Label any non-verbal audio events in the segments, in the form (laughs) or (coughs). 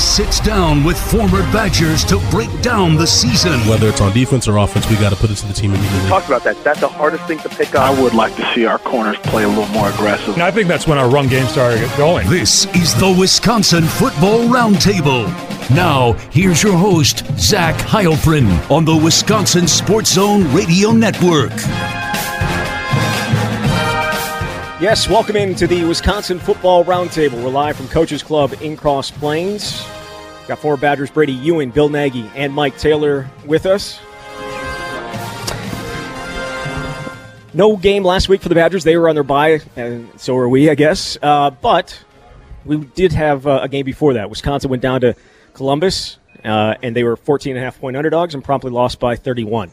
sits down with former Badgers to break down the season. Whether it's on defense or offense, we got to put it to the team immediately. Talked about that. That's the hardest thing to pick up. I would like to see our corners play a little more aggressive. And I think that's when our run game started going. This is the Wisconsin Football Roundtable. Now, here's your host, Zach Heilprin, on the Wisconsin Sports Zone Radio Network. Yes, welcome into the Wisconsin Football Roundtable. We're live from Coaches Club in Cross Plains. Got four Badgers, Brady Ewing, Bill Nagy, and Mike Taylor with us. No game last week for the Badgers. They were on their bye, and so are we, I guess. Uh, but we did have uh, a game before that. Wisconsin went down to Columbus, uh, and they were 14 and a half point underdogs and promptly lost by 31.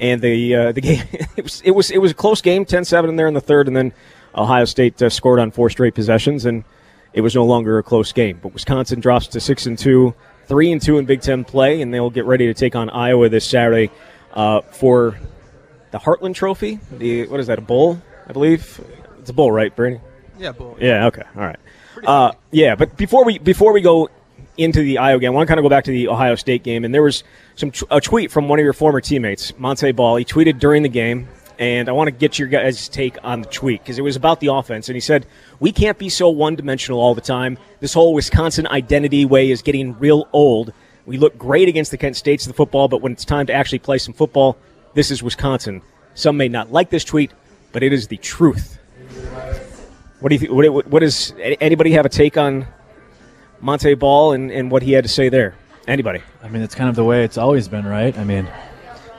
And the uh, the (laughs) game it was it was it was a close game, 10-7 in there in the third, and then Ohio State uh, scored on four straight possessions, and it was no longer a close game. But Wisconsin drops to six and two, three and two in Big Ten play, and they'll get ready to take on Iowa this Saturday uh, for the Heartland Trophy. The what is that? A bowl, I believe. It's a bowl, right, Brady? Yeah, bowl. Yeah. Okay. All right. Uh, yeah, but before we before we go into the Iowa game, I want to kind of go back to the Ohio State game, and there was some a tweet from one of your former teammates, Montee Ball. He tweeted during the game and I want to get your guys' take on the tweet because it was about the offense. And he said, We can't be so one dimensional all the time. This whole Wisconsin identity way is getting real old. We look great against the Kent States of the football, but when it's time to actually play some football, this is Wisconsin. Some may not like this tweet, but it is the truth. What do you think? What, what is anybody have a take on Montee Ball and, and what he had to say there? Anybody? I mean, it's kind of the way it's always been, right? I mean,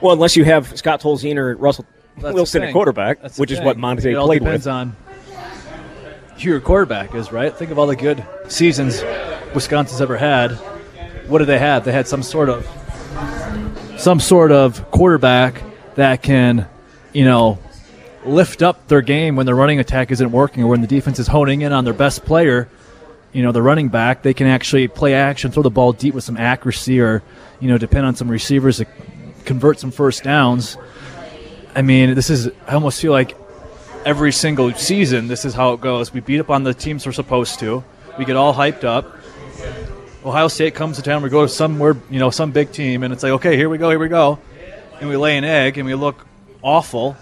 well, unless you have Scott Tolzien or Russell Wilson at quarterback, That's which is what Montee it all played depends with. on who your quarterback is, right? Think of all the good seasons Wisconsin's ever had. What do they have? They had some sort of some sort of quarterback that can, you know, lift up their game when their running attack isn't working or when the defense is honing in on their best player. You know, the running back, they can actually play action, throw the ball deep with some accuracy, or you know, depend on some receivers to convert some first downs. I mean, this is. I almost feel like every single season, this is how it goes. We beat up on the teams we're supposed to. We get all hyped up. Ohio State comes to town. We go to somewhere, you know, some big team, and it's like, okay, here we go, here we go, and we lay an egg, and we look awful,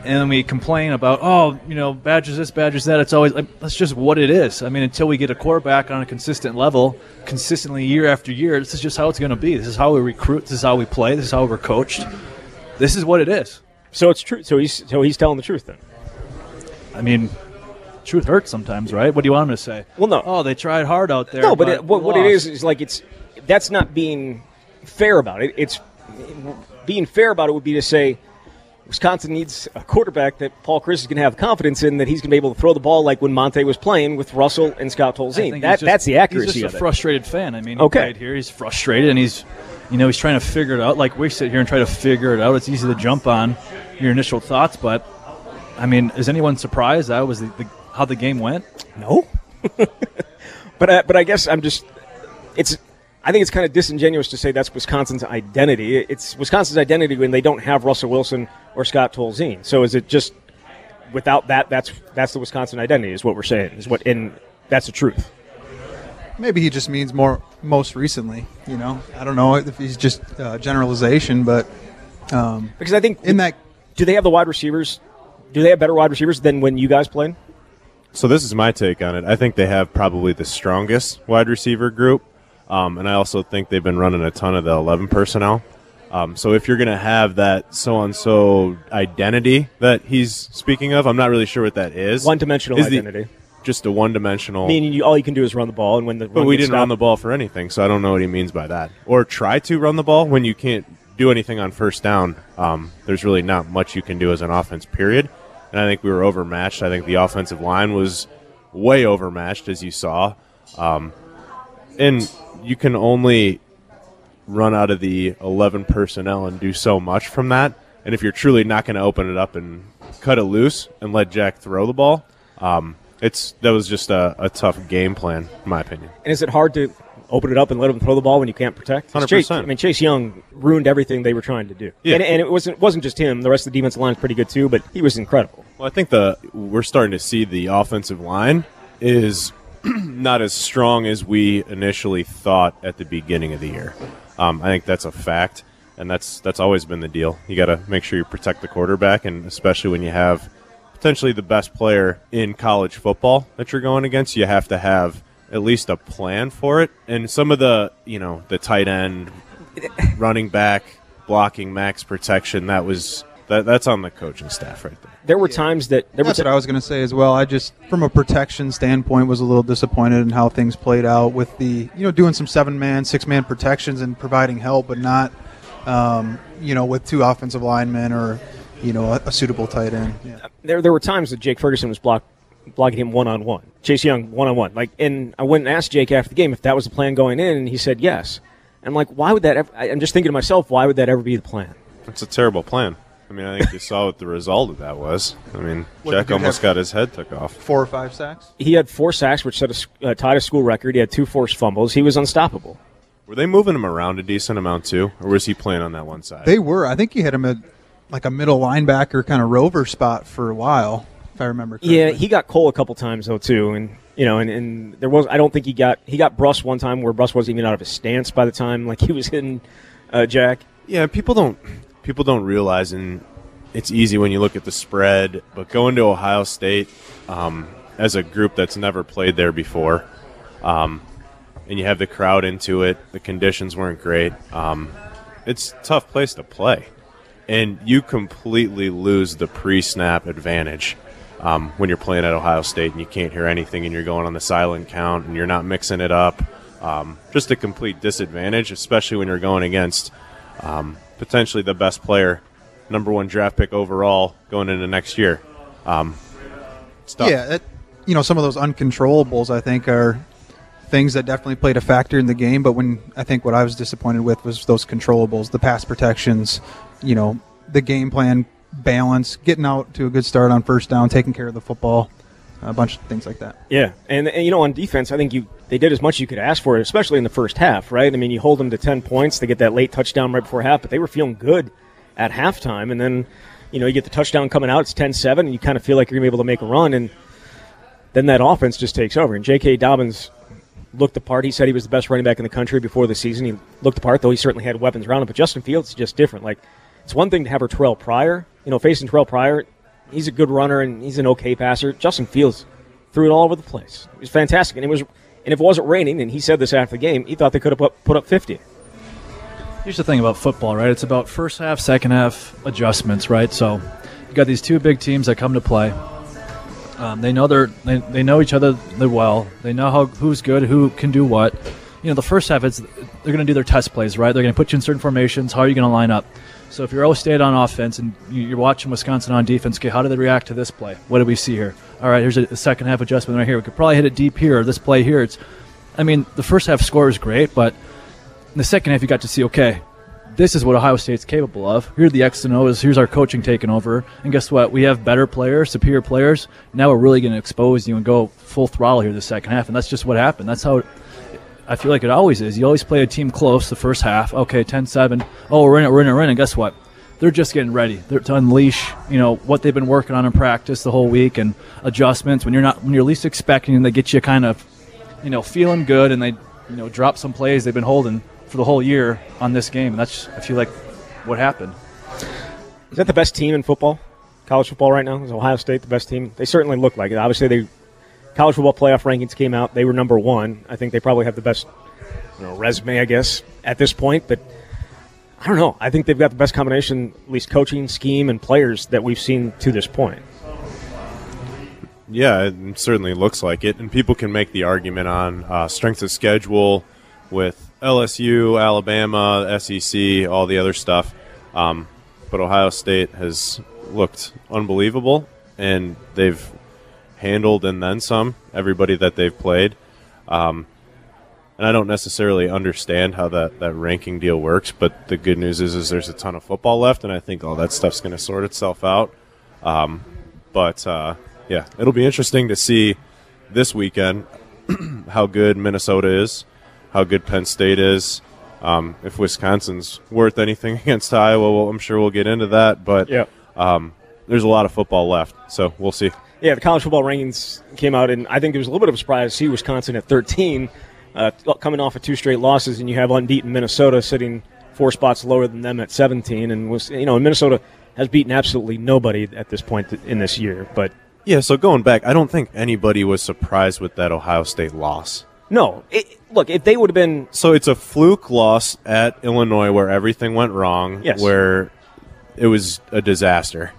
and then we complain about, oh, you know, Badgers this, Badgers that. It's always like, that's just what it is. I mean, until we get a quarterback on a consistent level, consistently year after year, this is just how it's going to be. This is how we recruit. This is how we play. This is how we're coached. This is what it is. So it's true. So he's so he's telling the truth then. I mean, truth hurts sometimes, right? What do you want him to say? Well, no. Oh, they tried hard out there. No, but, it, what, what it is is like it's that's not being fair about it. It's being fair about it would be to say Wisconsin needs a quarterback that Paul Chryst is going to have confidence in that he's going to be able to throw the ball like when Montee was playing with Russell and Scott Tolzien. That just- that's the accuracy He's just a frustrated fan. I mean, Okay. he here. He's frustrated, and he's, you know, he's trying to figure it out. Like we sit here and try to figure it out. It's easy to jump on your initial thoughts, but I mean, is anyone surprised that was the, the, how the game went? No, (laughs) but I, but I guess I'm just it's. I think it's kind of disingenuous to say that's Wisconsin's identity. It's Wisconsin's identity when they don't have Russell Wilson or Scott Tolzien. So is it just without that? That's that's the Wisconsin identity. Is what we're saying. Is what and that's the truth. Maybe he just means more most recently. You know, I don't know if he's just uh, generalization, but um, Because I think in that do they have the wide receivers? Do they have better wide receivers than when you guys played? So this is my take on it. I think they have probably the strongest wide receiver group, um, and I also think they've been running a ton of the eleven personnel. Um, so if you're going to have that so and so identity that he's speaking of, I'm not really sure what that is. One dimensional Is the- identity. Just a one dimensional. Meaning you, all you can do is run the ball, and when the But we didn't run the ball for anything, so I don't know what he means by that. Or try to run the ball when you can't do anything on first down. Um, there's really not much you can do as an offense, period. And I think we were overmatched. I think the offensive line was way overmatched, as you saw. Um, and you can only run out of the 11 personnel and do so much from that. And if you're truly not going to open it up and cut it loose and let Jack throw the ball, um, it's that was just a, a tough game plan, in my opinion. And is it hard to open it up and let them throw the ball when you can't protect? 100%. I mean, Chase Young ruined everything they were trying to do. Yeah. And, and it wasn't wasn't just him. The rest of the defensive line is pretty good too, but he was incredible. Well, I think the we're starting to see the offensive line is (clears throat) not as strong as we initially thought at the beginning of the year. Um, I think that's a fact, and that's that's always been the deal. You got to make sure you protect the quarterback, and especially when you have potentially the best player in college football that you're going against, you have to have at least a plan for it. And some of the you know the tight end, running back, blocking, max protection that was that, that's on the coaching staff right there. There were times that there That's were what I was going to say as well. I just, from a protection standpoint, was a little disappointed in how things played out with the, you know, doing some seven man, six man protections and providing help, but not, um, you know, with two offensive linemen or, you know, a, a suitable tight end. Yeah. there there were times that Jake Ferguson was block, blocking him one on one. Chase Young one on one. Like, and I went and asked Jake after the game if that was the plan going in, and he said yes. And I'm like, why would that? Ever, I- I'm just thinking to myself, why would that ever be the plan? It's a terrible plan. I mean, I think you saw what the result of that was. I mean, What, Jack almost got his head took off. Four or five sacks. He had four sacks, which set a, s- uh, tied a school record. He had two forced fumbles. He was unstoppable. Were they moving him around a decent amount too, or was he playing on that one side? They were. I think he had him at like a middle linebacker kind of rover spot for a while, if I remember correctly. Yeah, he got Coan a couple times though too, and you know, and, and there was I don't think he got he got Bruss one time where Bruss wasn't even out of his stance by the time like he was hitting uh, Jack. Yeah, people don't people don't realize, and it's easy when you look at the spread. But going to Ohio State um, as a group that's never played there before, um, and you have the crowd into it, the conditions weren't great. Um, it's a tough place to play, and you completely lose the pre-snap advantage. Um, when you're playing at Ohio State and you can't hear anything and you're going on the silent count and you're not mixing it up, um, just a complete disadvantage, especially when you're going against um, potentially the best player, number one draft pick overall going into next year. Um. Yeah, it, you know, some of those uncontrollables I think are things that definitely played a factor in the game. But when I think what I was disappointed with was those controllables, the pass protections, you know, the game plan balance, getting out to a good start on first down, taking care of the football, a bunch of things like that. Yeah, and, and you know on defense, I think you they did as much as you could ask for, especially in the first half, right? I mean, you hold them to ten points, they get that late touchdown right before half, but they were feeling good at halftime, and then you know you get the touchdown coming out, it's 10-7, and you kind of feel like you're gonna be able to make a run, and then that offense just takes over. And J.K. Dobbins looked the part. He said he was the best running back in the country before the season. He looked the part, though he certainly had weapons around him. But Justin Fields is just different. Like it's one thing to have a Terrelle Pryor, you know, facing Terrelle Pryor. He's a good runner and he's an okay passer. Justin Fields threw it all over the place. It was fantastic, and it was. And if it wasn't raining, and he said this after the game, he thought they could have put, put up fifty. Here's the thing about football, right? It's about first half, second half adjustments, right? So you got these two big teams that come to play. Um, they know they're they, they know each other well. They know how who's good, who can do what. You know, the first half is they're going to do their test plays, right? They're going to put you in certain formations. How are you going to line up? So if you're O State on offense and you- you're watching Wisconsin on defense, okay, how do they react to this play? What do we see here? All right, here's a, a second half adjustment right here. We could probably hit it deep here. Or this play here, it's. I mean, the first half score is great, but in the second half, you got to see, okay, this is what Ohio State's capable of. Here are the X and O's. Here's our coaching taking over. And guess what? We have better players, superior players. Now we're really going to expose you and go full throttle here the second half. And that's just what happened. That's how I feel like it always is. You always play a team close the first half. Okay, 10 7. Oh, we're in it, we're in it, we're in it. And guess what? They're just getting ready. They're to unleash, you know, what they've been working on in practice the whole week and adjustments. When you're not, when you're least expecting, they get you kind of you know, feeling good, and they, you know, drop some plays they've been holding for the whole year on this game, and that's I feel like what happened. Is that the best team in football, college football right now? Is Ohio State the best team? They certainly look like it. Obviously, they college football playoff rankings came out. They were number one. I think they probably have the best you know, resume, I guess, at this point. But I don't know. I think they've got the best combination, at least coaching, scheme, and players that we've seen to this point. Yeah, it certainly looks like it, and people can make the argument on uh, strength of schedule with LSU, Alabama, SEC, all the other stuff. Um, but Ohio State has looked unbelievable, and they've handled and then some everybody that they've played. Um, and I don't necessarily understand how that, that ranking deal works, but the good news is, is there's a ton of football left, and I think all that stuff's going to sort itself out. Um, but uh, yeah, it'll be interesting to see this weekend (clears throat) how good Minnesota is, how good Penn State is. Um, if Wisconsin's worth anything (laughs) against Iowa, well, I'm sure we'll get into that. But Yeah. um, there's a lot of football left, so we'll see. Yeah, the college football rankings came out, and I think it was a little bit of a surprise to see Wisconsin at 13, uh, coming off of two straight losses, and you have unbeaten Minnesota sitting four spots lower than them at 17, and was you know Minnesota has beaten absolutely nobody at this point in this year. But Yeah, so going back, I don't think anybody was surprised with that Ohio State loss. No, it, look, if they would have been So it's a fluke loss at Illinois where everything went wrong, Yes. where it was a disaster.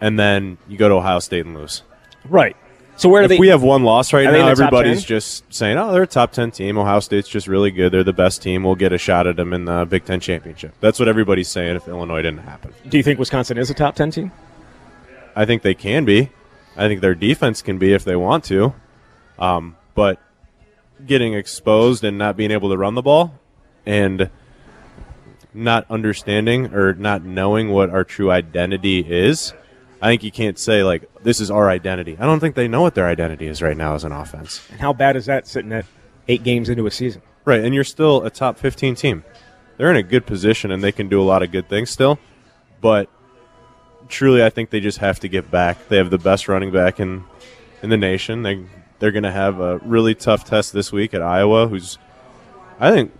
And then you go to Ohio State and lose. right, so where do If they? we have one loss right Are they in now, the top everybody's 10? just saying, "Oh, they're a top ten team. Ohio State's just really good. They're the best team. We'll get a shot at them in the Big Ten championship." That's what everybody's saying. If Illinois didn't happen, do you think Wisconsin is a top 10 team? I think they can be. I think their defense can be if they want to. Um, but getting exposed and not being able to run the ball and not understanding or not knowing what our true identity is, I think you can't say like this is our identity. I don't think they know what their identity is right now as an offense. And how bad is that sitting at eight games into a season? Right, and you're still a top 15 team. They're in a good position and they can do a lot of good things still, but truly I think they just have to get back. They have the best running back in in the nation. They they're going to have a really tough test this week at Iowa who's I think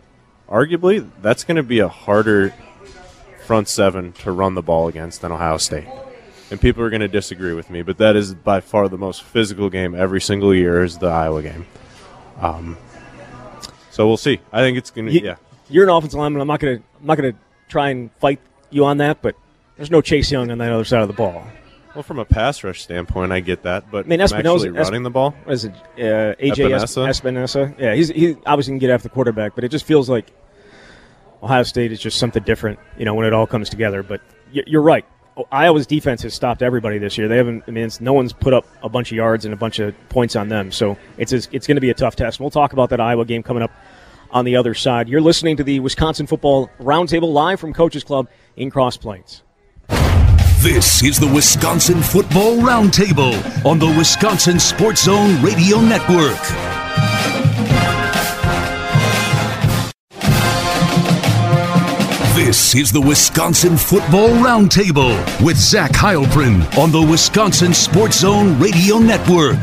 arguably that's going to be a harder front seven to run the ball against than Ohio State. And people are going to disagree with me, but that is by far the most physical game every single year is the Iowa game. Um, so we'll see. I think it's going to You- yeah. You're an offensive lineman. I'm not gonna I'm not gonna try and fight you on that, but there's no Chase Young on that other side of the ball. Well, from a pass rush standpoint, I get that, but I mean, Espinosa actually running the ball. What is it? Uh, AJ Epenesa? Espinosa. Yeah, he's he obviously can get after the quarterback, but it just feels like Ohio State is just something different. You know, when it all comes together. But you're right. Iowa's defense has stopped everybody this year. They haven't. I mean, it's, no one's put up a bunch of yards and a bunch of points on them. So it's it's going to be a tough test. And we'll talk about that Iowa game coming up on the other side. You're listening to the Wisconsin Football Roundtable live from Coaches Club in Cross Plains. This is the Wisconsin Football Roundtable on the Wisconsin Sports Zone Radio Network. This is the Wisconsin Football Roundtable with Zach Heilprin on the Wisconsin Sports Zone Radio Network.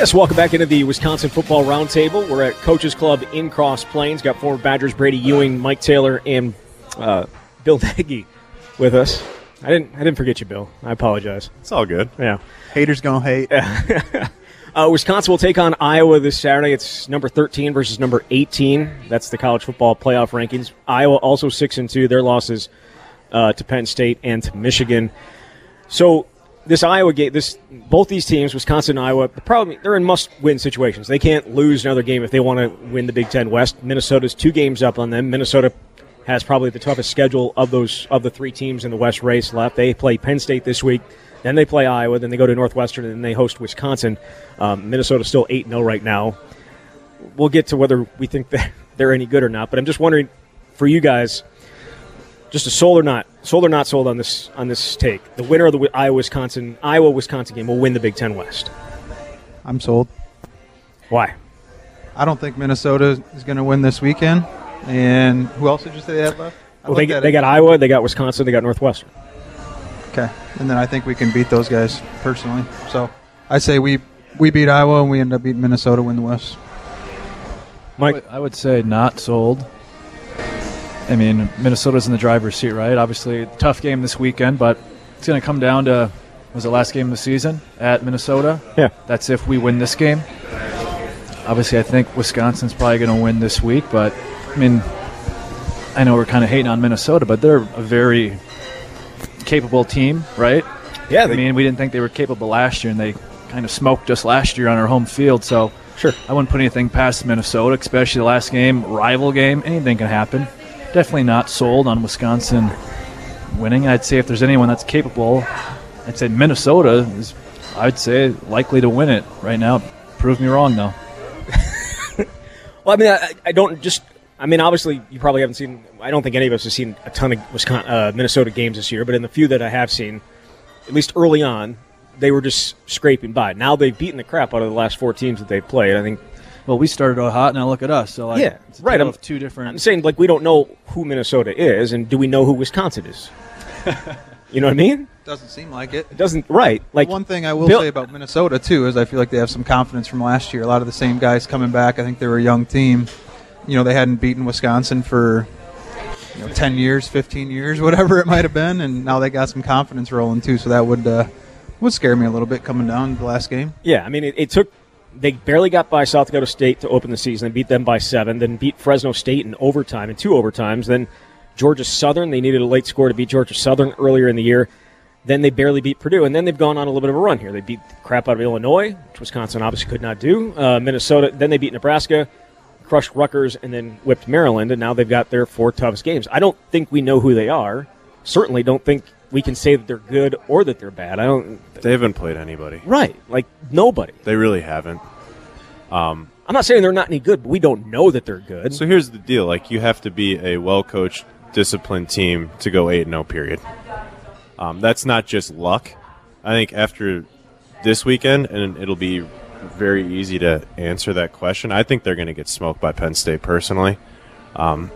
Yes, welcome back into the Wisconsin Football Roundtable. We're at Coaches Club in Cross Plains. Got former Badgers Brady Ewing, Mike Taylor, and uh, Bill Nagy with us. I didn't. I didn't forget you, Bill. I apologize. It's all good. Yeah. Haters gonna hate. (laughs) Uh, Wisconsin will take on Iowa this Saturday. It's number 13 versus number 18. That's the college football playoff rankings. Iowa also six and two. Their losses uh, to Penn State and to Michigan. So this Iowa game, this both these teams, Wisconsin and Iowa, the problem they're in must-win situations. They can't lose another game if they want to win the Big Ten West. Minnesota's two games up on them. Minnesota has probably the toughest schedule of those of the three teams in the West race left. They play Penn State this week, then they play Iowa, then they go to Northwestern, and then they host Wisconsin. Um, Minnesota's still eight 0 right now. We'll get to whether we think (laughs) they're any good or not, but I'm just wondering for you guys, just a sold or not, sold or not sold on this on this take. The winner of the Iowa Wisconsin Iowa Wisconsin game will win the Big Ten West. I'm sold. Why? I don't think Minnesota is going to win this weekend. And who else did you say they had left? I Well, they, looked they it. got Iowa, they got Wisconsin, they got Northwestern. Okay, and then I think we can beat those guys personally. So I say we we beat Iowa and we end up beating Minnesota, win the West. Mike, I would say not sold. I mean, Minnesota's in the driver's seat, right? Obviously, tough game this weekend, but it's going to come down to was the last game of the season at Minnesota. Yeah. That's if we win this game. Obviously, I think Wisconsin's probably going to win this week, but I mean, I know we're kind of hating on Minnesota, but they're a very capable team, right? yeah, I mean, we didn't think they were capable last year, and they kind of smoked us last year on our home field. So Sure. I wouldn't put anything past Minnesota, especially the last game, rival game. Anything can happen. Definitely not sold on Wisconsin winning. I'd say if there's anyone that's capable, I'd say Minnesota is. I'd say likely to win it right now. Prove me wrong though. (laughs) Well, I mean, I, I don't just. I mean, obviously, you probably haven't seen. I don't think any of us have seen a ton of Wisconsin, uh, Minnesota games this year, but in the few that I have seen, at least early on, they were just scraping by. Now they've beaten the crap out of the last four teams that they've played. I think well, we started out hot, now look at us. So like, Yeah, it's a right, I'm- of two different. I'm saying like we don't know who Minnesota is, and do we know who Wisconsin is? (laughs) you know what I mean? Doesn't seem like it. It doesn't. Right. Like One thing I will Bill- say about Minnesota too is I feel like they have some confidence from last year. A lot of the same guys coming back. I think they were a young team. You know, they hadn't beaten Wisconsin for you know, ten years, fifteen years, whatever it might have been, and now they got some confidence rolling too. So that would uh, would scare me a little bit coming down the last game. Yeah, I mean, it, it took. They barely got by South Dakota State to open the season. They beat them by seven, then beat Fresno State in overtime, in two overtimes. Then Georgia Southern, they needed a late score to beat Georgia Southern earlier in the year. Then they barely beat Purdue, and then they've gone on a little bit of a run here. They beat the crap out of Illinois, which Wisconsin obviously could not do. Uh, Minnesota, then they beat Nebraska, crushed Rutgers, and then whipped Maryland, and now they've got their four toughest games. I don't think we know who they are. Certainly don't think we can say that they're good or that they're bad. I don't. They haven't played anybody. Right, like nobody. They really haven't. I'm not saying they're not any good, but we don't know that they're good. So here's the deal: like you have to be a well-coached, disciplined team to go eight and zero. Period. Um, that's not just luck. I think after this weekend, and it'll be very easy to answer that question. I think they're going to get smoked by Penn State personally. Um,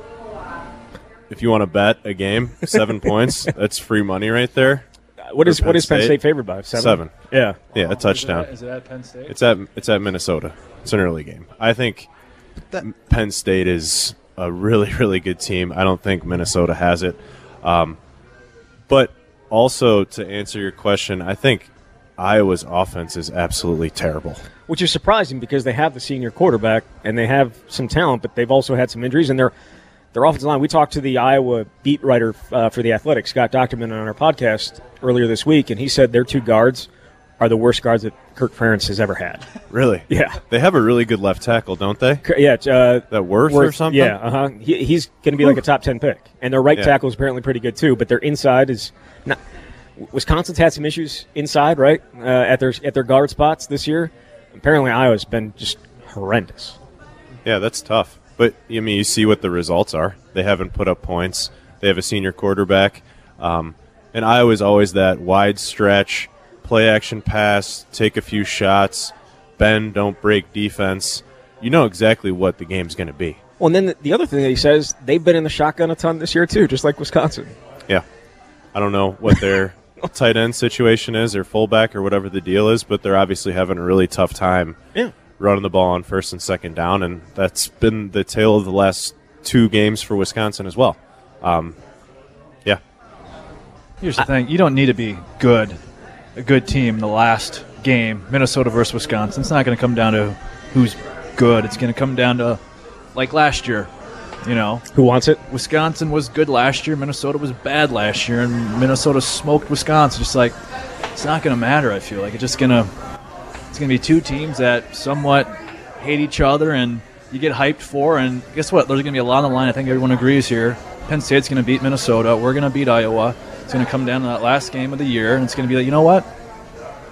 if you want to bet a game, seven (laughs) points, that's free money right there. what is for what Penn is Penn State? State favored by? Seven. Seven. Yeah. Yeah, a touchdown. Is it at Penn State? It's at it's at Minnesota. It's an early game. I think That- Penn State is a really (laughs) really good team. I don't think Minnesota has it. Um, but also to answer your question, I think Iowa's offense is absolutely terrible. Which is surprising because they have the senior quarterback and they have some talent, but they've also had some injuries and their their offensive line. We talked to the Iowa beat writer uh, for the Athletic, Scott Dochterman, on our podcast earlier this week, and he said their two guards are the worst guards that Kirk Ferentz has ever had. Really? (laughs) Yeah. They have a really good left tackle, don't they? Yeah, uh, That Worth, or something? Yeah, uh huh. He, he's going to be like a top ten pick, and their right Yeah. tackle is apparently pretty good too. But their inside is not. Wisconsin's had some issues inside, right, uh, at their at their guard spots this year. Apparently, Iowa's been just horrendous. Yeah, that's tough. But I mean, you see what the results are. They haven't put up points. They have a senior quarterback, um, and Iowa's always that wide stretch, play action pass, take a few shots, bend, don't break defense. You know exactly what the game's going to be. Well, and then the, the other thing that he says, they've been in the shotgun a ton this year too, just like Wisconsin. Yeah, I don't know what their (laughs) tight end situation is, or fullback, or whatever the deal is, but they're obviously having a really tough time Yeah. Running the ball on first and second down, and that's been the tale of the last two games for Wisconsin as well. Um, yeah, Here's the thing: you don't need to be good, a good team. in The last game, Minnesota versus Wisconsin. It's not going to come down to who's good. It's going to come down to like last year. You know, Who wants it? Wisconsin was good last year. Minnesota was bad last year, and Minnesota smoked Wisconsin. Just like it's not going to matter. I feel like it's just gonna it's going to be two teams that somewhat hate each other, and you get hyped for. And guess what? There's going to be a lot on the line. I think everyone agrees here. Penn State's going to beat Minnesota. We're going to beat Iowa. It's going to come down to that last game of the year, and it's going to be like, you know what?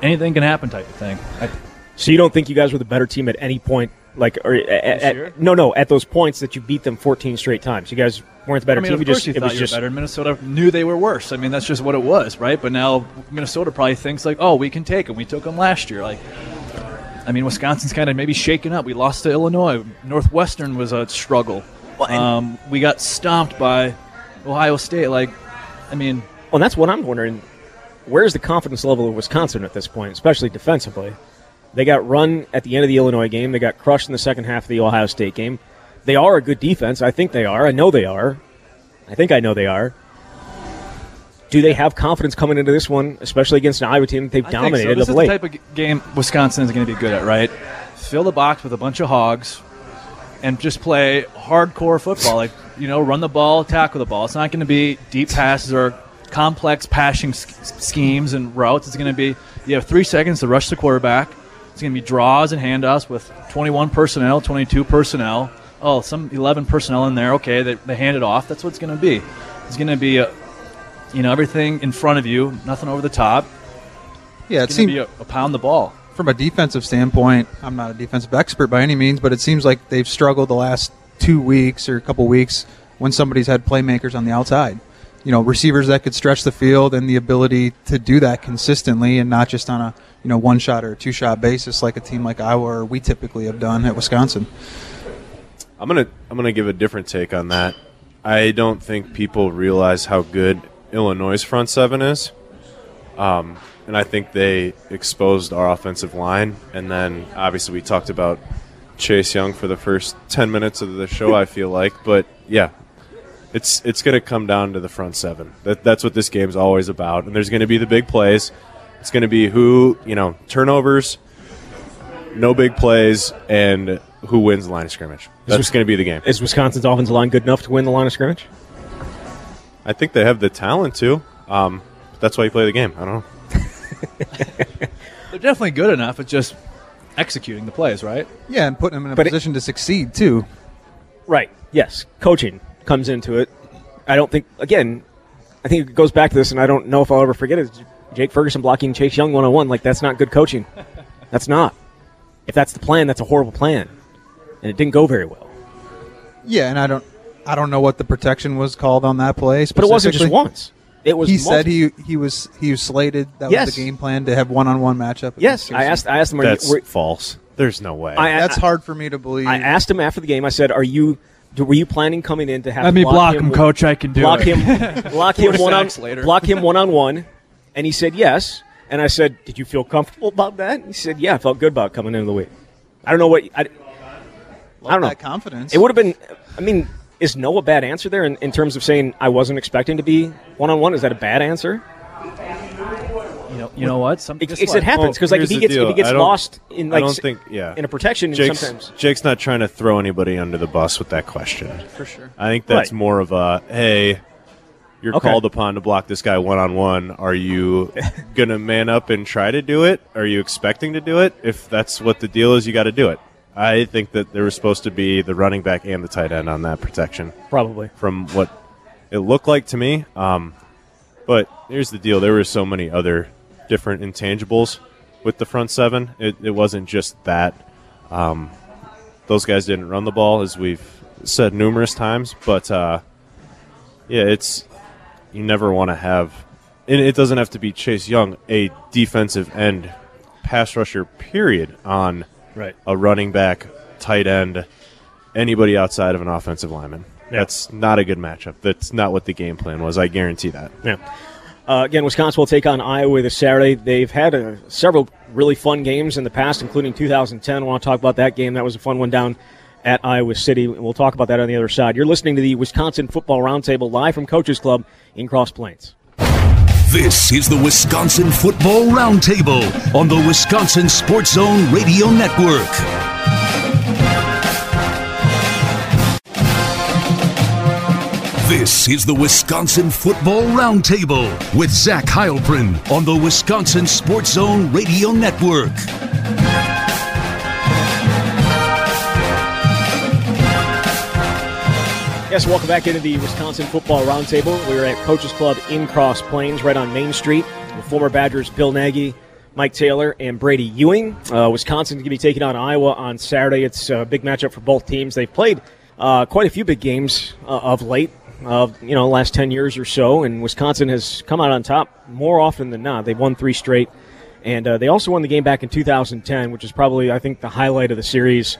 Anything can happen, type of thing. I, So you don't think you guys were the better team at any point, like or at, at- no, no, at those points that you beat them 14 straight times. You guys weren't the better I mean, team. of You course just you it thought was you just were better. Minnesota knew they were worse. I mean, that's just what it was, right? But now Minnesota probably thinks like, oh, we can take them. We took them last year. Like, I mean, Wisconsin's kind of maybe shaken up. We lost to Illinois. Northwestern was a struggle. um, we got stomped by Ohio State. Like, I mean, Well, that's what I'm wondering. Where's the confidence level of Wisconsin at this point, especially defensively? They got run at the end of the Illinois game. They got crushed in the second half of the Ohio State game. They are a good defense. I think they are. I know they are. I think I know they are. Do they have confidence coming into this one, especially against an Iowa team that they've think so. dominated This is late? the type of game Wisconsin is going to be good at, right? Fill the box with a bunch of hogs and just play hardcore football. Like, you know, run the ball, tackle the ball. It's not going to be deep passes or complex passing schemes and routes. It's going to be you have three seconds to rush the quarterback. It's going to be draws and handoffs with 21 personnel, 22 personnel. Oh, some 11 personnel in there. Okay, they, they hand it off. That's what it's going to be. It's going to be, a, you know, everything in front of you, nothing over the top. Yeah, it It's going seems to be a, a pound the ball. from a defensive standpoint, I'm not a defensive expert by any means, but it seems like they've struggled the last two weeks or a couple weeks when somebody's had playmakers on the outside. you know receivers that could stretch the field and the ability to do that consistently and not just on a you know one shot or two shot basis like a team like Iowa or we typically have done at Wisconsin. I'm gonna I'm gonna give a different take on that. I don't think people realize how good Illinois' front seven is, um, and I think they exposed our offensive line. And then obviously we talked about Chase Young for the first ten minutes of the show. I feel like, but yeah, it's it's to come down to the front seven. That, that's what this game's always about. And there's to be the big plays. It's going to be who you know turnovers, no big plays, and who wins the line of scrimmage. That's Wis- going to be the game. Is Wisconsin's offensive line good enough to win the line of scrimmage? I think they have the talent to. Um, that's why you play the game. I don't know. (laughs) They're definitely good enough. It's just executing the plays, right? Yeah, and putting them in a But it- position to succeed too. Right. Yes. Coaching comes into it. I don't think again. I think it goes back to this, and I don't know if I'll ever forget it. Jake Ferguson blocking Chase Young one on one. Like that's not good coaching. that's not. If that's the plan, that's a horrible plan, and it didn't go very well. Yeah, and I don't I don't know what the protection was called on that play, But it wasn't just once. It was. he said he he was he was slated. That Yes. was the game plan to have one on one matchup. Yes, I asked. I asked him. Are That's you, were, falce. There's no way. I, That's I, hard for me to believe. I asked him after the game. I said, "Are you? do- Were you planning coming in to have Let me block him him, coach. I can do block it. him, (laughs) block him Four one on sacks later. block him one on one?" And he said yes. And I said, "Did you feel comfortable about that?" He said, "Yeah, I felt good about coming into the week." I don't know what I, I don't know. that confidence. It would have been. I mean, is no a bad answer there in, in terms of saying I wasn't expecting to be one on one? Is that a bad answer? You know, you know what? Some, It, guess it's- what? it happens because like if he the gets if he gets lost in I like don't think. Yeah. in a protection, Jake's, sometimes Jake's not trying to throw anybody under the bus with that question. for sure. I think that's Right. more of a hey, you're Okay. called upon to block this guy one on one. Are you (laughs) gonna man up and try to do it? Are you expecting to do it? If that's what the deal is, you got to do it. I think that there was supposed to be the running back and the tight end on that protection, probably. from what it looked like to me. Um, but here's the deal: there were so many other different intangibles with the front seven. It, it wasn't just that. Um, those guys didn't run the ball, as we've said numerous times. But uh, yeah, it's you never want to have, and it doesn't have to be Chase Young, a defensive end pass rusher. Period on Right. a running back, tight end, anybody outside of an offensive lineman. That's not a good matchup. That's not what the game plan was. I guarantee that. Yeah. Uh, again, Wisconsin will take on Iowa this Saturday. They've had uh, several really fun games in the past, including 2010. I want to talk about that game. That was a fun one down at Iowa City. And we'll talk about that on the other side. You're listening to the Wisconsin Football Roundtable live from Coaches Club in Cross Plains. This is the Wisconsin Football Roundtable on the Wisconsin Sports Zone Radio Network. This is the Wisconsin Football Roundtable with Zach Heilprin on the Wisconsin Sports Zone Radio Network. Yes, welcome back into the Wisconsin Football Roundtable. We're at Coaches Club in Cross Plains, right on Main Street. With former Badgers Bill Nagy, Mike Taylor, and Brady Ewing. Uh, Wisconsin's going to be taking on Iowa on Saturday. It's a big matchup for both teams. They've played uh, quite a few big games uh, of late, of you know, last ten years or so, and Wisconsin has come out on top more often than not. They've won three straight, and uh, they also won the game back in 2010, which is probably I think the highlight of the series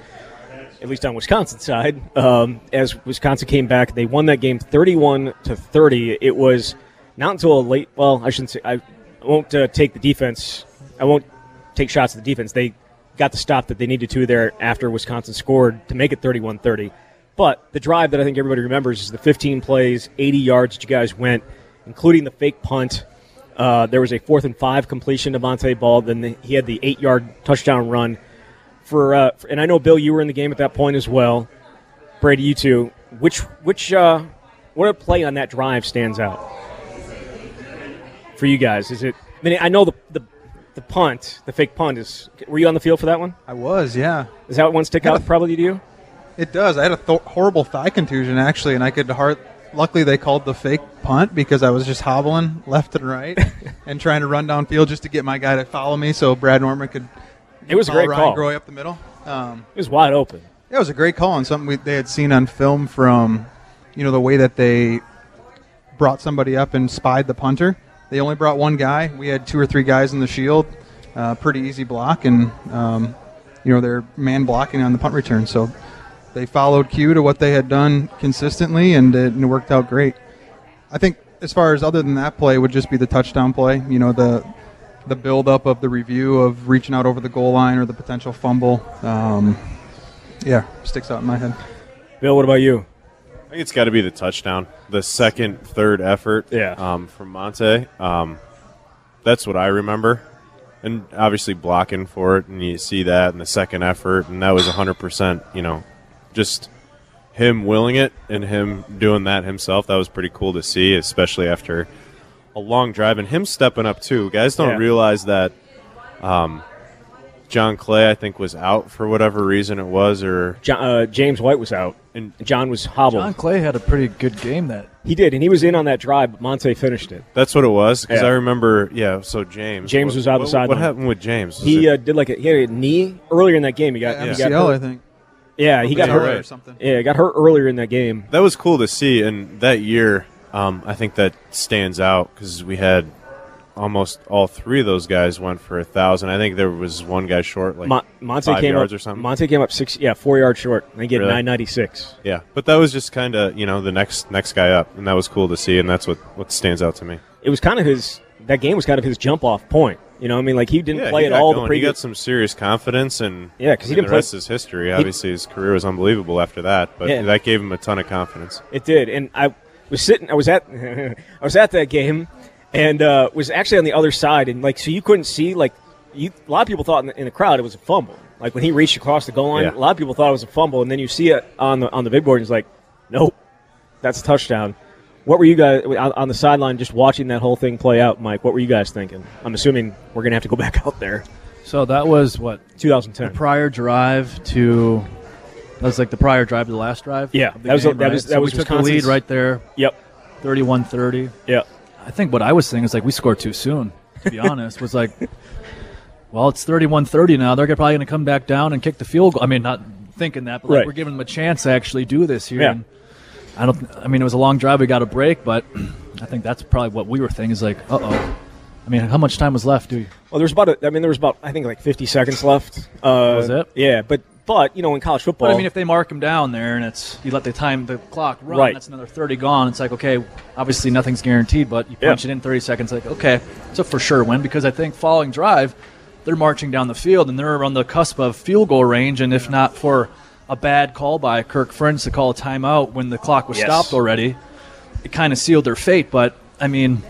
at least on Wisconsin's side, um, as Wisconsin came back, they won that game 31 to 30. It was not until a late. Well, I shouldn't say. I won't uh, take the defense. I won't take shots at the defense. They got the stop that they needed to there after Wisconsin scored to make it 31-30. But the drive that I think everybody remembers is the 15 plays, 80 yards that you guys went, including the fake punt. Uh, there was a fourth and five completion to Montee Ball. Then the, he had the eight-yard touchdown run for, uh, for- and I know Bill, you were in the game at that point as well. Brady, you too. Which which uh, what a play on that drive stands out for you guys? Is it? I mean, I know the the, the punt, the fake punt is. Were you on the field for that one? I was, yeah. Is that what one stick out probably to you? It does. I had a th- horrible thigh contusion actually, and I could hard. Luckily, they called the fake punt because I was just hobbling left and right (laughs) and trying to run downfield just to get my guy to follow me, so Brad Nortman could. It was a great Ryan call. Groy up the middle. Um, It was wide open. it was a great call and something we, they had seen on film from, you know, the way that they brought somebody up and spied the punter. They only brought one guy. We had two or three guys in the shield. Uh, pretty easy block, and um, you know they're man blocking on the punt return. So they followed cue to what they had done consistently, and it, and it worked out great. I think as far as other than that play would just be the touchdown play. You know the the buildup of the review of reaching out over the goal line or the potential fumble. Um, yeah, sticks out in my head. Bill, what about you? I think it's got to be the touchdown, the second, third effort. Yeah. Um, from Montee. Um, that's what I remember, and obviously blocking for it, and you see that in the second effort, and that was 100. percent You know, just him willing it and him doing that himself. That was pretty cool to see, especially after a long drive and him stepping up too. Guys don't Yeah. realize that. Um, John Clay, I think, was out for whatever reason it was, or John, uh, James White was out, and John was hobbled. John Clay had a pretty good game that He did, and he was in on that drive, but Montee finished it. That's what it was because Yeah. I remember. Yeah, so James. James what- was out the what, sideline. What happened with James? Was He it- uh, did like a, he had a knee earlier in that game. He got, he got MCL, hurt. I think. Yeah, he got hurt. right. or something. Yeah, he got hurt earlier in that game. that was cool to see, and that year, um, I think that stands out because we had almost all three of those guys went for a thousand. I think there was one guy short, like Mon- Montee five came yards up or something. Montee came up six, yeah, four yards short. They get Really? nine ninety six. yeah, but that was just kind of you know the next next guy up, and that was cool to see, and that's what what stands out to me. It was kind of his. That game was kind of his jump off point. You know, I mean, like he didn't Yeah, play he at all going. the previous. He got some serious confidence, and yeah, because he didn't the play- rest is history. Obviously, his career was unbelievable after that, but Yeah. that gave him a ton of confidence. It did, and I was sitting. I was at. (laughs) I was at that game, and uh, was actually on the other side, and like so you couldn't see like you. A lot of people thought in the, in the crowd it was a fumble. Like when he reached across the goal line, Yeah. a lot of people thought it was a fumble, and then you see it on the on the big board, and it's like, nope, that's a touchdown. What were you guys on, on the sideline just watching that whole thing play out, Mike? What were you guys thinking? I'm assuming we're gonna have to go (laughs) back out there. so that was what 2010. the prior drive to that was like the prior drive to the last drive. Yeah, that was- game, that right? was- that So was we took the lead right there, Yep. 31-30. Yep. I think what I was saying is like we scored too soon. To be honest, was like, well, it's 31-30 now. They're probably going to come back down and kick the field goal. I mean, not thinking that, but like Right. we're giving them a chance to actually do this here. Yeah. And I don't. I mean, it was a long drive. We got a break, but (clears throat) I think that's probably what we were thinking. Is like, uh oh. I mean, how much time was left? Do you? Well, there was about. A, I mean, there was about. I think like 50 seconds left. Uh, Was it? Yeah, but but you know in college football. But I mean, if they mark him down there and it's you let the time the clock run, Right. that's another thirty gone. It's like okay, obviously nothing's guaranteed, but you Yeah. punch it in thirty seconds. Like okay, it's a for sure win because I think following drive, they're marching down the field and they're on the cusp of field goal range, and if not for a bad call by Kirk Ferentz to call a timeout when the clock was Yes. stopped already, it kind of sealed their fate. But I mean,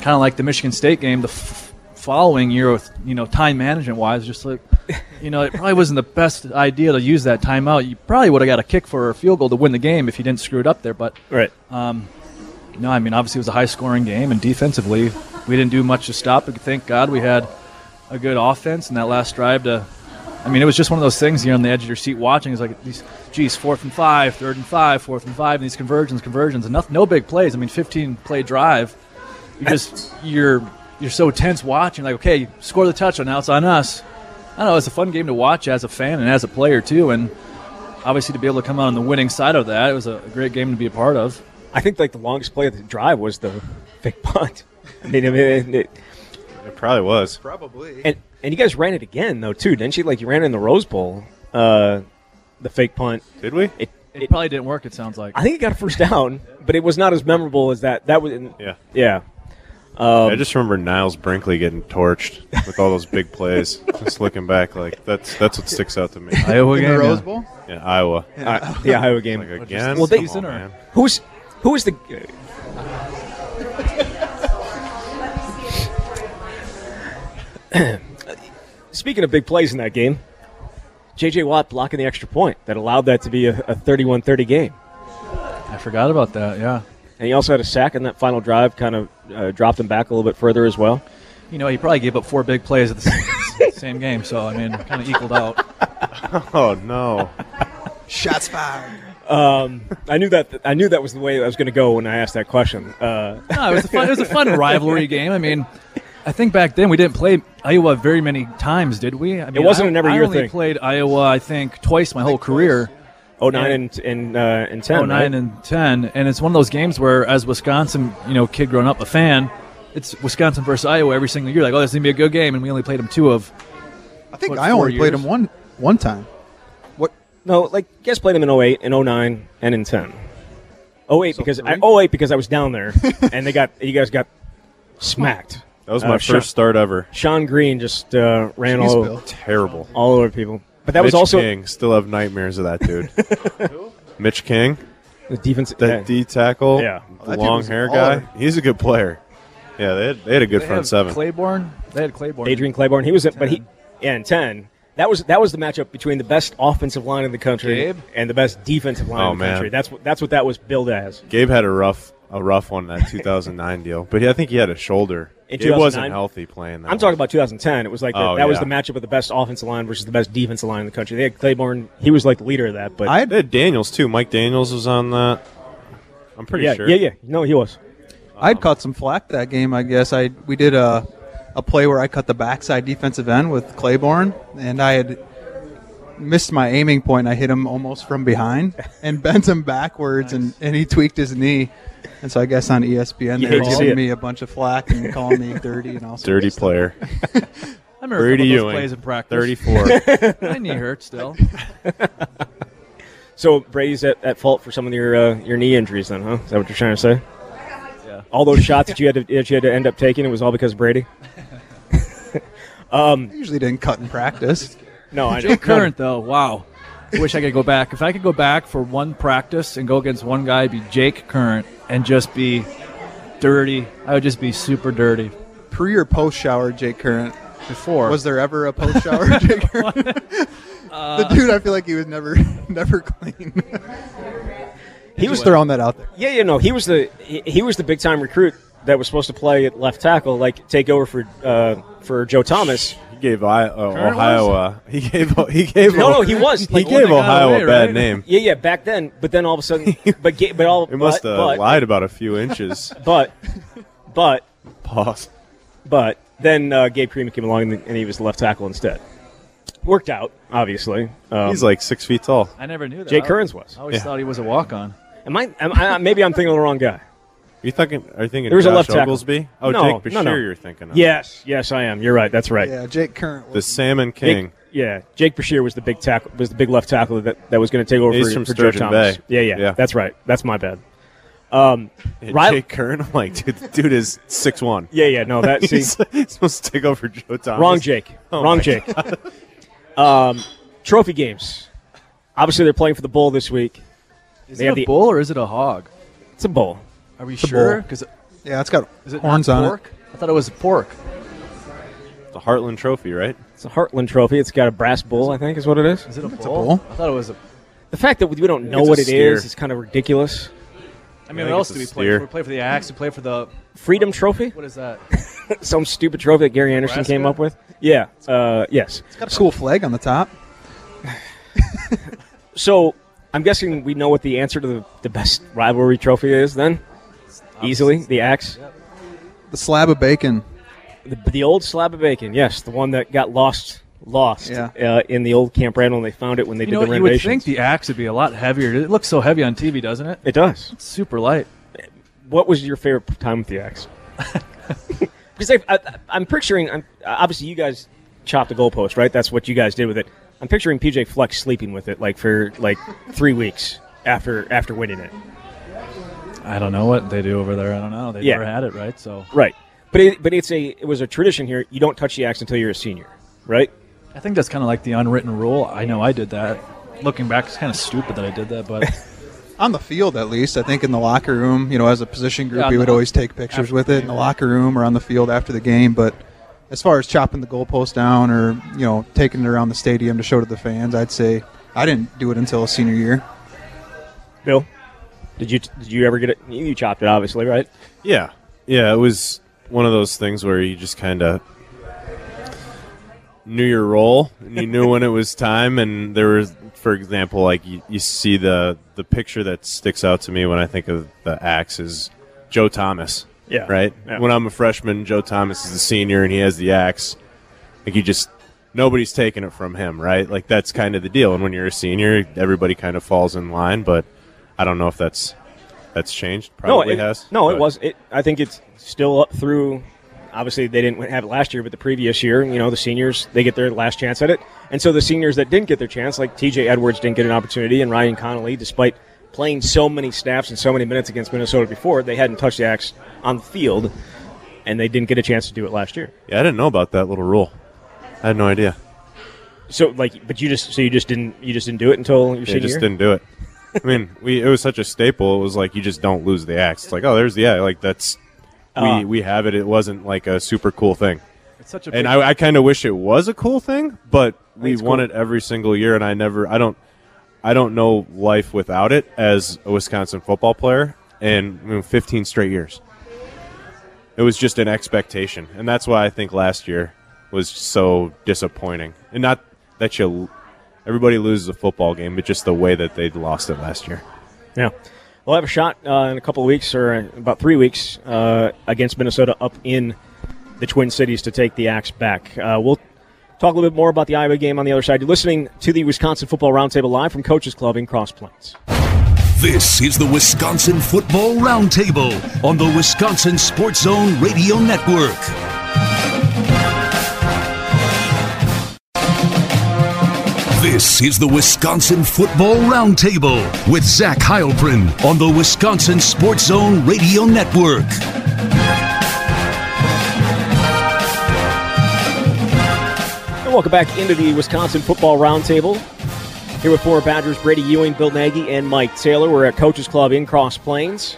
kind of like the Michigan State game, the f- following year with you know time management wise, just like you know it probably wasn't the best idea to use that timeout. You probably would have got a kick for a field goal to win the game if you didn't screw it up there. But right. Um, no, I mean obviously it was a high scoring game, and defensively we didn't do much to stop it. Thank God we had a good offense in that last drive to. I mean, it was just one of those things you're on the edge of your seat watching. It's like these, geez, fourth and five, third and five, fourth and five, and these conversions, conversions, and nothing, no big plays. I mean, 15 play drive. You just you're you're so tense watching. Like, okay, score the touchdown. Now it's on us. I don't know. It's a fun game to watch as a fan and as a player too, and obviously to be able to come out on the winning side of that, it was a great game to be a part of. I think like the longest play of the drive was the fake punt. I mean, I mean it, It probably was. Probably. and and you guys ran it again though too, didn't you? Like you ran it in the Rose Bowl, uh, the fake punt. Did we? It, It, it probably didn't work. It sounds like. I think it got a first down, but it was not as memorable as that. That was Yeah. yeah. Um, I just remember Niles Brinkley getting torched with all those big plays. (laughs) just looking back, like that's that's what sticks out to me. (laughs) Iowa In game. the Rose yeah. Bowl? Yeah, Iowa. uh, the Iowa game. Like again. Well, they- Come on, Season man. Who's who was the? (coughs) Speaking of big plays in that game, J.J. Watt blocking the extra point that allowed that to be a, a 31-30 game. I forgot about that. Yeah. And he also had a sack in that final drive, kind of uh, dropped him back a little bit further as well. You know, he probably gave up four big plays at the same, (laughs) same game, so I mean, kind of equaled out. (laughs) Oh no. Shots fired. I knew that I knew that was the way I was going to go when I asked that question. Uh, No, it was a fun, it was a fun (laughs) rivalry game. I mean, I think back then we didn't play Iowa very many times, did we? I mean, wasn't I, an every I year only thing. played Iowa, I think, twice my whole career, 09 and and, uh, and 10. 09 right? and 10 and it's one of those games where as wisconsin you know kid growing up a fan it's wisconsin versus iowa every single year like oh this is going to be a good game and we only played them two of I think What, I four only played them one one time. What? No, like you guys played them in 08 and 09 and in 10. 08 because I, 08 because I was down there (laughs) and they got you guys got smacked. That was Uh, my Sean- first start ever. Shonn Greene just uh, ran Jeez, all, Bill. Terrible. all over people. But that was also King. Still have nightmares of that dude. (laughs) Mitch King, the defense. that yeah. D tackle, Yeah. the That long hair baller. guy. He's a good player. Yeah, they had, they had a good they front seven. clayborn they had clayborn Adrian Clayborn. He was, a, but he yeah, in 10. That was that was the matchup between the best offensive line in the country Gabe? and the best defensive line Oh, in the man. country. That's what that's what that was billed as. Gabe had a rough a rough one that (laughs) 2009 deal, but he, I think he had a shoulder. In Gabe wasn't 2009? healthy playing that. I'm talking about 2010. It was like the, Oh, that was the matchup of the best offensive line versus the best defensive line in the country. They had Clayborn. He was like the leader of that. But I They had Daniels too. Mike Daniels was on that. I'm pretty yeah, sure. yeah, yeah. No, he was. I'd caught some flack that game. I guess I we did a a play where I cut the backside defensive end with Clayborn, and I had missed my aiming point. I hit him almost from behind and (laughs) bent him backwards, and, and he tweaked his knee. And so I guess on ESPN You they were hate to see giving me a bunch of flack and calling me (laughs) dirty and all sorts Dirty player. (laughs) i remember Brady a couple of those Ewing. plays in practice 34. my knee hurts still So Brady's at, at fault for some of your uh, your knee injuries, then, huh? Is that what you're trying to say? Yeah. All those shots that you had to that you had to end up taking, it was all because of Brady. I usually didn't cut in practice. No, I know. Jake Current, though, wow. I wish I could go back. If I could go back for one practice and go against one guy, it'd be Jake Current and just be dirty. I would just be super dirty. Pre or post shower, Jake Current. Before Was there ever a post shower (laughs) Jake Current? the uh, dude, I feel like he was never (laughs) never clean. He was throwing that out there. Yeah, yeah, no, he was the he, he was the big time recruit that was supposed to play at left tackle, like take over for uh, for Joe Thomas. He gave I, uh, Ohio. Uh, he gave (laughs) he gave No, no, he was. he Like, when gave Ohio away, a bad right? name. Yeah, yeah, back then. But then all of a sudden, (laughs) but ga- but all He must but, have but, lied about a few inches. (laughs) But but Pause. but then uh, Gabe Carimi came along and, and he was left tackle instead. Worked out, obviously. Um, He's like six feet tall. I never knew that. Jake I- Kearns was. I always Yeah. thought he was a walk on. Am I, am I? Maybe I'm thinking of the wrong guy. You thinking? Are you thinking? There was a left tackle. Oglesby? Oh, No, Jake Bscherer. no, no. You're thinking of Yes, yes, I am. You're right. That's right. Yeah, Jake Current. the Was, Salmon Jake- King. yeah, Jake Bscherer was the big tackle, was the big left tackle that, that was going to take over He's for, from for Joe Thomas. Bay. Yeah, yeah, Yeah. that's right. That's my bad. Um, And Riley- Jake Kern. I'm like, dude, dude is six one. yeah, yeah, no, that (laughs) see, He's, he's supposed to take over Joe Thomas. wrong Jake, Oh wrong Jake. Um, trophy games. Obviously, they're playing for the bowl this week. Is They it have a the- bull or is it a hog? It's a bowl. Are we a sure? Because yeah, it's got is it horns not on pork? I thought it was a pork. The Heartland Trophy, right? It's a Heartland trophy. It's got a brass bull, I think, is what it is. Is it a It's a bull? bull. I thought it was a. The fact that we don't know It's a what it steer. is is kind of ridiculous. I mean, I what think else it's do a we play? steer. for? We play for the axe. We play for the. Freedom Trophy? What is that? (laughs) Some stupid trophy that Gary Anderson Nebraska? came up with. Yeah. Uh, yes. It's got a cool flag on the top. (laughs) So I'm guessing we know what the answer to the, the best rivalry trophy is then? Easily. The axe. The slab of bacon. The, the old slab of bacon, yes. The one that got lost lost Yeah. uh, in the old Camp Randall when they found it when they You did know the what? You would think the axe would be a lot heavier. It looks so heavy on TV, doesn't it? it does. It's super light. What was your favorite time with the axe? (laughs) because I, I, I'm picturing, I'm, obviously, you guys chopped the goalpost, right? That's what you guys did with it. I'm picturing PJ Fleck sleeping with it, like for like three weeks after after winning it. I don't know what they do over there. I don't know. They Yeah. never had it, right? So Right, but it, but it's a it was a tradition here. You don't touch the axe until you're a senior, right? I think that's kind of like the unwritten rule. I know I did that. Looking back, it's kind of stupid that I did that, but (laughs) On the field, at least, I think in the locker room, you know, as a position group, Yeah, we would always take pictures with it in the locker room or on the field after the game. But as far as chopping the goalpost down or you know taking it around the stadium to show to the fans, I'd say I didn't do it until a senior year. Bill, did you did you ever get it? You chopped it, obviously, right? Yeah, yeah. It was one of those things where you just kind of knew your role and you knew when it was time. And there was, for example, like you, you see the the picture that sticks out to me when I think of the axe is Joe Thomas. Yeah. Right. Yeah. When I'm a freshman, Joe Thomas is the senior and he has the axe. Like you just nobody's taking it from him, right? Like that's kind of the deal. And when you're a senior, everybody kind of falls in line. But I don't know if that's that's changed. Probably no, it, has. No, it was. It, I think it's still up through. Obviously, they didn't have it last year, but the previous year, you know, the seniors they get their last chance at it, and so the seniors that didn't get their chance, like T.J. Edwards, didn't get an opportunity, and Ryan Connelly, despite playing so many snaps and so many minutes against Minnesota before, they hadn't touched the axe on the field, and they didn't get a chance to do it last year. Yeah, I didn't know about that little rule. I had no idea. So, like, but you just so you just didn't you just didn't do it until your They senior just year? didn't do it. I mean, we it was such a staple. It was like you just don't lose the axe. It's like, oh, there's the axe. Like that's we uh. we have it. It wasn't like a super cool thing. It's such a And big- I, I kind of wish it was a cool thing, but we it's won cool. it every single year, and I never, I don't, I don't know life without it as a Wisconsin football player, and I mean, 15 straight years. It was just an expectation, and that's why I think last year was so disappointing, and not that you, everybody loses a football game, but just the way that they lost it last year. Yeah. We'll have a shot uh, in a couple of weeks, or about three weeks, uh, against Minnesota up in the Twin Cities to take the axe back. Uh, we'll talk a little bit more about the Iowa game on the other side. You're listening to the Wisconsin Football Roundtable live from Coaches Club in Cross Plains. This is the Wisconsin Football Roundtable on the Wisconsin Sports Zone Radio Network. This is the Wisconsin Football Roundtable with Zach Heilprin on the Wisconsin Sports Zone Radio Network. And welcome back into the Wisconsin Football Roundtable. Here with former Badgers Brady Ewing, Bill Nagy, and Mike Taylor. We're at Coaches Club in Cross Plains.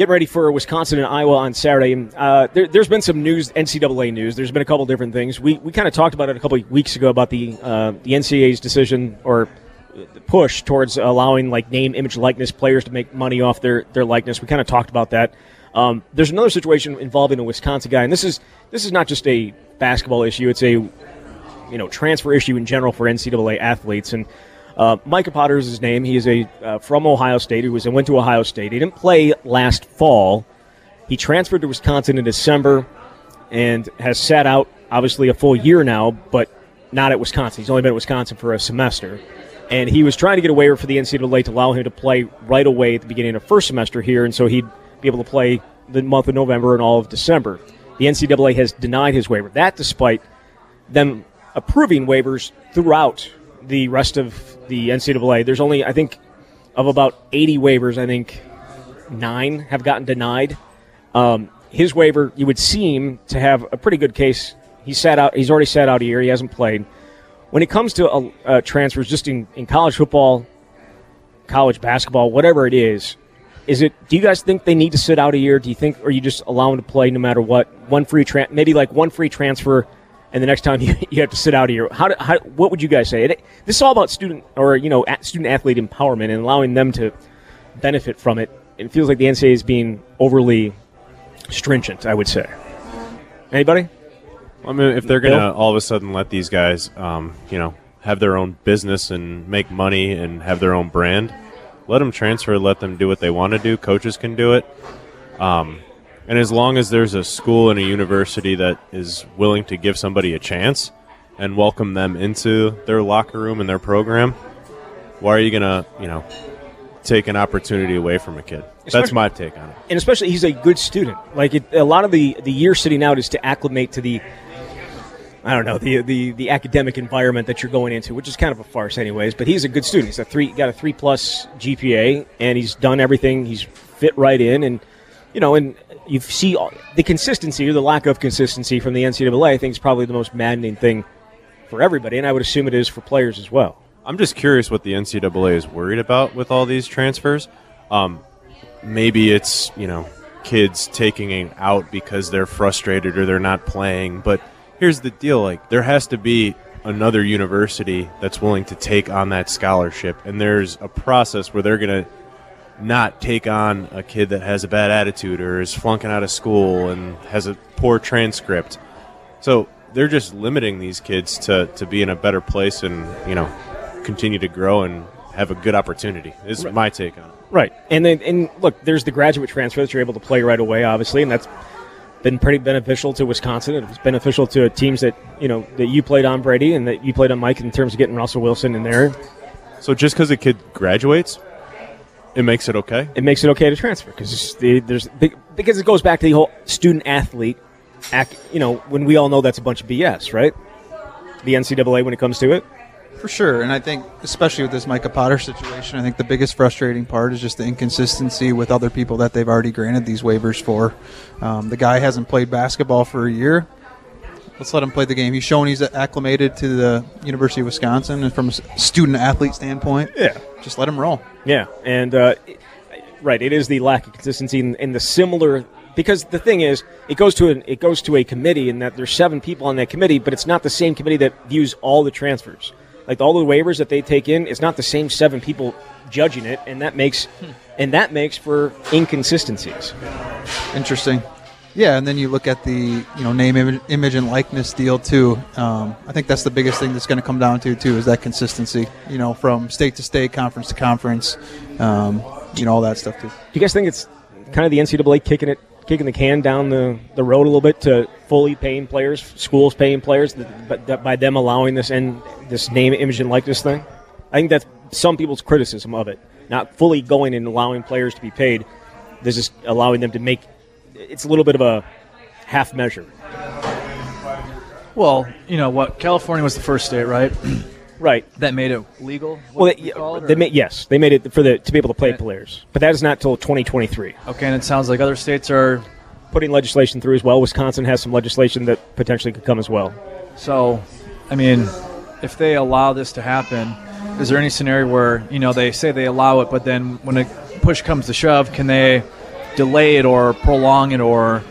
Getting ready for Wisconsin and Iowa on Saturday. Uh, there, there's been some news, NCAA news. There's been a couple different things. We, we kind of talked about it a couple weeks ago about the uh, the NCAA's decision or the push towards allowing like name, image, likeness players to make money off their their likeness. We kind of talked about that. Um, there's another situation involving a Wisconsin guy, and this is this is not just a basketball issue. It's a you know transfer issue in general for NCAA athletes. And uh, Micah Potter is his name. He is a uh, from Ohio State. He was went to Ohio State. He didn't play last fall. He transferred to Wisconsin in December and has sat out obviously a full year now, but not at Wisconsin. He's only been at Wisconsin for a semester. And he was trying to get a waiver for the NCAA to allow him to play right away at the beginning of first semester here, and so he'd be able to play the month of November and all of December. The NCAA has denied his waiver. That despite them approving waivers throughout the rest of the NCAA. There's only, I think, of about 80 waivers, I think nine have gotten denied. Um, his waiver, you would seem to have a pretty good case. He sat out. He's already sat out a year. He hasn't played. When it comes to uh, uh, transfers, just in, in college football, college basketball, whatever it is, is it? Do you guys think they need to sit out a year? Do you think, or you just allow them to play no matter what? One free, tran maybe like one free transfer, and the next time (laughs) you, you have to sit out year. How, do, how what would you guys say? It, this is all about student or you know student athlete empowerment and allowing them to benefit from it. It feels like the NCAA is being overly stringent. I would say. Anybody? I mean, if they're going to Bill? all of a sudden let these guys, um, you know, have their own business and make money and have their own brand, let them transfer. Let them do what they want to do. Coaches can do it. Um, and as long as there's a school and a university that is willing to give somebody a chance and welcome them into their locker room and their program, why are you going to, you know, take an opportunity away from a kid? That's my take on it. and especially he's a good student. Like it, a lot of the the year sitting out is to acclimate to the I don't know the, the the academic environment that you're going into, which is kind of a farce, anyways. But he's a good student. He's a three got a three plus GPA, and he's done everything. He's fit right in, and you know, and you see the consistency or the lack of consistency from the NCAA. I think is probably the most maddening thing for everybody, and I would assume it is for players as well. I'm just curious what the NCAA is worried about with all these transfers. Um, maybe it's you know kids taking it out because they're frustrated or they're not playing. But here's the deal: like there has to be another university that's willing to take on that scholarship, and there's a process where they're gonna not take on a kid that has a bad attitude or is flunking out of school and has a poor transcript. So they're just limiting these kids to, to be in a better place and you know continue to grow and have a good opportunity. Is my take on it. Right, and then and look, there's the graduate transfer that you're able to play right away, obviously, and that's been pretty beneficial to Wisconsin. It was beneficial to teams that you know that you played on Brady and that you played on Mike in terms of getting Russell Wilson in there. So just because a kid graduates, it makes it okay. It makes it okay to transfer because there's because it goes back to the whole student athlete. Act, you know, when we all know that's a bunch of BS, right? The NCAA when it comes to it. For sure, and I think especially with this Micah Potter situation, I think the biggest frustrating part is just the inconsistency with other people that they've already granted these waivers for. Um, the guy hasn't played basketball for a year. Let's let him play the game. He's shown he's acclimated to the University of Wisconsin, and from a student athlete standpoint, yeah, just let him roll. Yeah, and uh, right, it is the lack of consistency in, in the similar because the thing is, it goes to an, it goes to a committee, and that there's seven people on that committee, but it's not the same committee that views all the transfers like all the waivers that they take in, it's not the same seven people judging it, and that makes and that makes for inconsistencies. Interesting. Yeah, and then you look at the you know name, image, and likeness deal too. Um, I think that's the biggest thing that's going to come down to too is that consistency. You know, from state to state, conference to conference, um, you know all that stuff too. Do you guys think it's kind of the NCAA kicking it kicking the can down the, the road a little bit to fully paying players, schools paying players, but by them allowing this and this name, image, and likeness thing. I think that's some people's criticism of it. Not fully going and allowing players to be paid. This is allowing them to make. It's a little bit of a half measure. Well, you know what? California was the first state, right? (clears throat) Right. That made it legal. Well, they, it, they made yes, they made it for the to be able to play players, but that is not till 2023. Okay, and it sounds like other states are putting legislation through as well. Wisconsin has some legislation that potentially could come as well. So, I mean, if they allow this to happen, is there any scenario where you know they say they allow it, but then when a push comes to shove, can they delay it or prolong it, or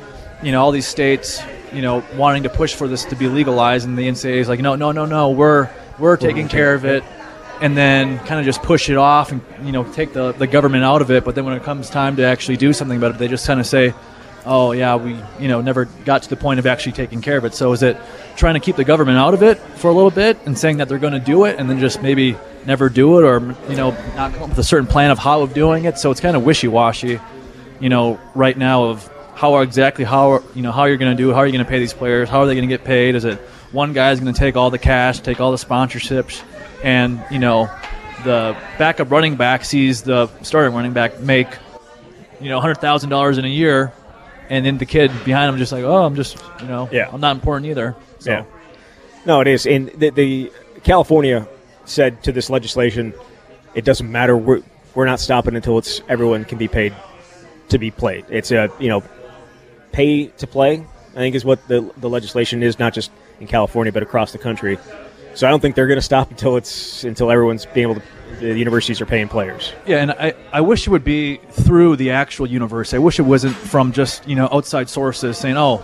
you know all these states, you know, wanting to push for this to be legalized, and the NCAA is like, no, no, no, no, we're we're taking care of it. And then kind of just push it off and you know take the, the government out of it. But then when it comes time to actually do something about it they just kind of say oh yeah we you know never got to the point of actually taking care of it. So is it trying to keep the government out of it for a little bit and saying that they're going to do it and then just maybe never do it or you know not come up with a certain plan of how of doing it? So it's kind of wishy-washy you know right now of how exactly how you know how you're going to do how are you going to pay these players how are they going to get paid is it one guy's going to take all the cash, take all the sponsorships, and you know the backup running back sees the starting running back make you know hundred thousand dollars in a year, and then the kid behind him just like, oh, I'm just you know, yeah, I'm not important either. So. Yeah, no, it is. And the, the California said to this legislation, it doesn't matter. We're we're not stopping until it's everyone can be paid to be played. It's a you know, pay to play. I think is what the the legislation is, not just in California, but across the country. So I don't think they're going to stop until it's until everyone's being able to. The universities are paying players. Yeah, and I, I wish it would be through the actual university. I wish it wasn't from just you know outside sources saying, oh,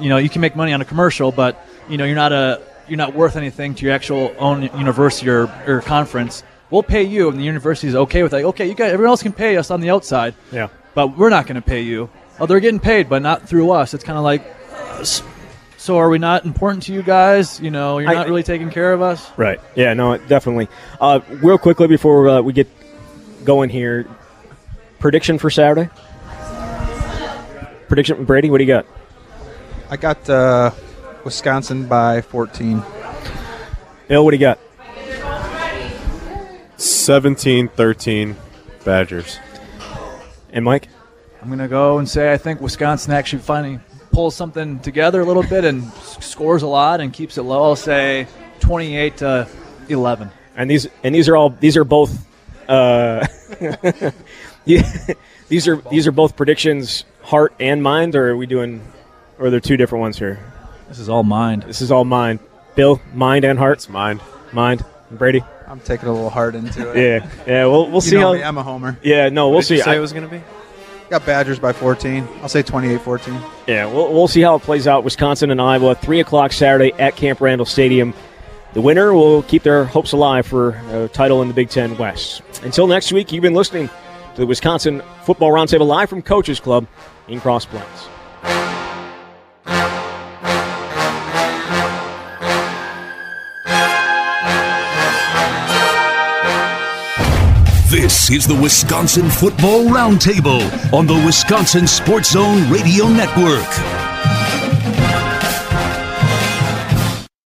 you know, you can make money on a commercial, but you know you're not a you're not worth anything to your actual own university or, or conference. We'll pay you, and the university is okay with that. Okay, you guys, everyone else can pay us on the outside. Yeah, but we're not going to pay you. Oh, they're getting paid, but not through us. It's kind of like so are we not important to you guys? You know, you're I, not really taking care of us. Right. Yeah. No. Definitely. Uh, real quickly before uh, we get going here, prediction for Saturday. Prediction, Brady. What do you got? I got uh, Wisconsin by 14. Bill, what do you got? 17 13 Badgers. And Mike? I'm going to go and say I think Wisconsin actually finally pulls something together a little bit and scores a lot and keeps it low, I'll say 28 to 11. And these and these are all these are both uh, (laughs) these are these are both predictions, heart and mind, or are we doing? Or are there two different ones here? This is all mind. This is all mind. Bill, mind and heart. It's mind. Mind. Brady. I'm taking a little hard into it. yeah, yeah. We'll we'll you see how. Me, I'm a homer. Yeah, no, we'll see. say I, it was going to be. Got Badgers by 14. I'll say 28-14. Yeah, we'll, we'll see how it plays out. Wisconsin and Iowa, 3 o'clock Saturday at Camp Randall Stadium. The winner will keep their hopes alive for a title in the Big Ten West. Until next week, you've been listening to the Wisconsin Football Roundtable live from Coaches Club in Cross Plains. This is the Wisconsin Football Roundtable on the Wisconsin Sports Zone Radio Network.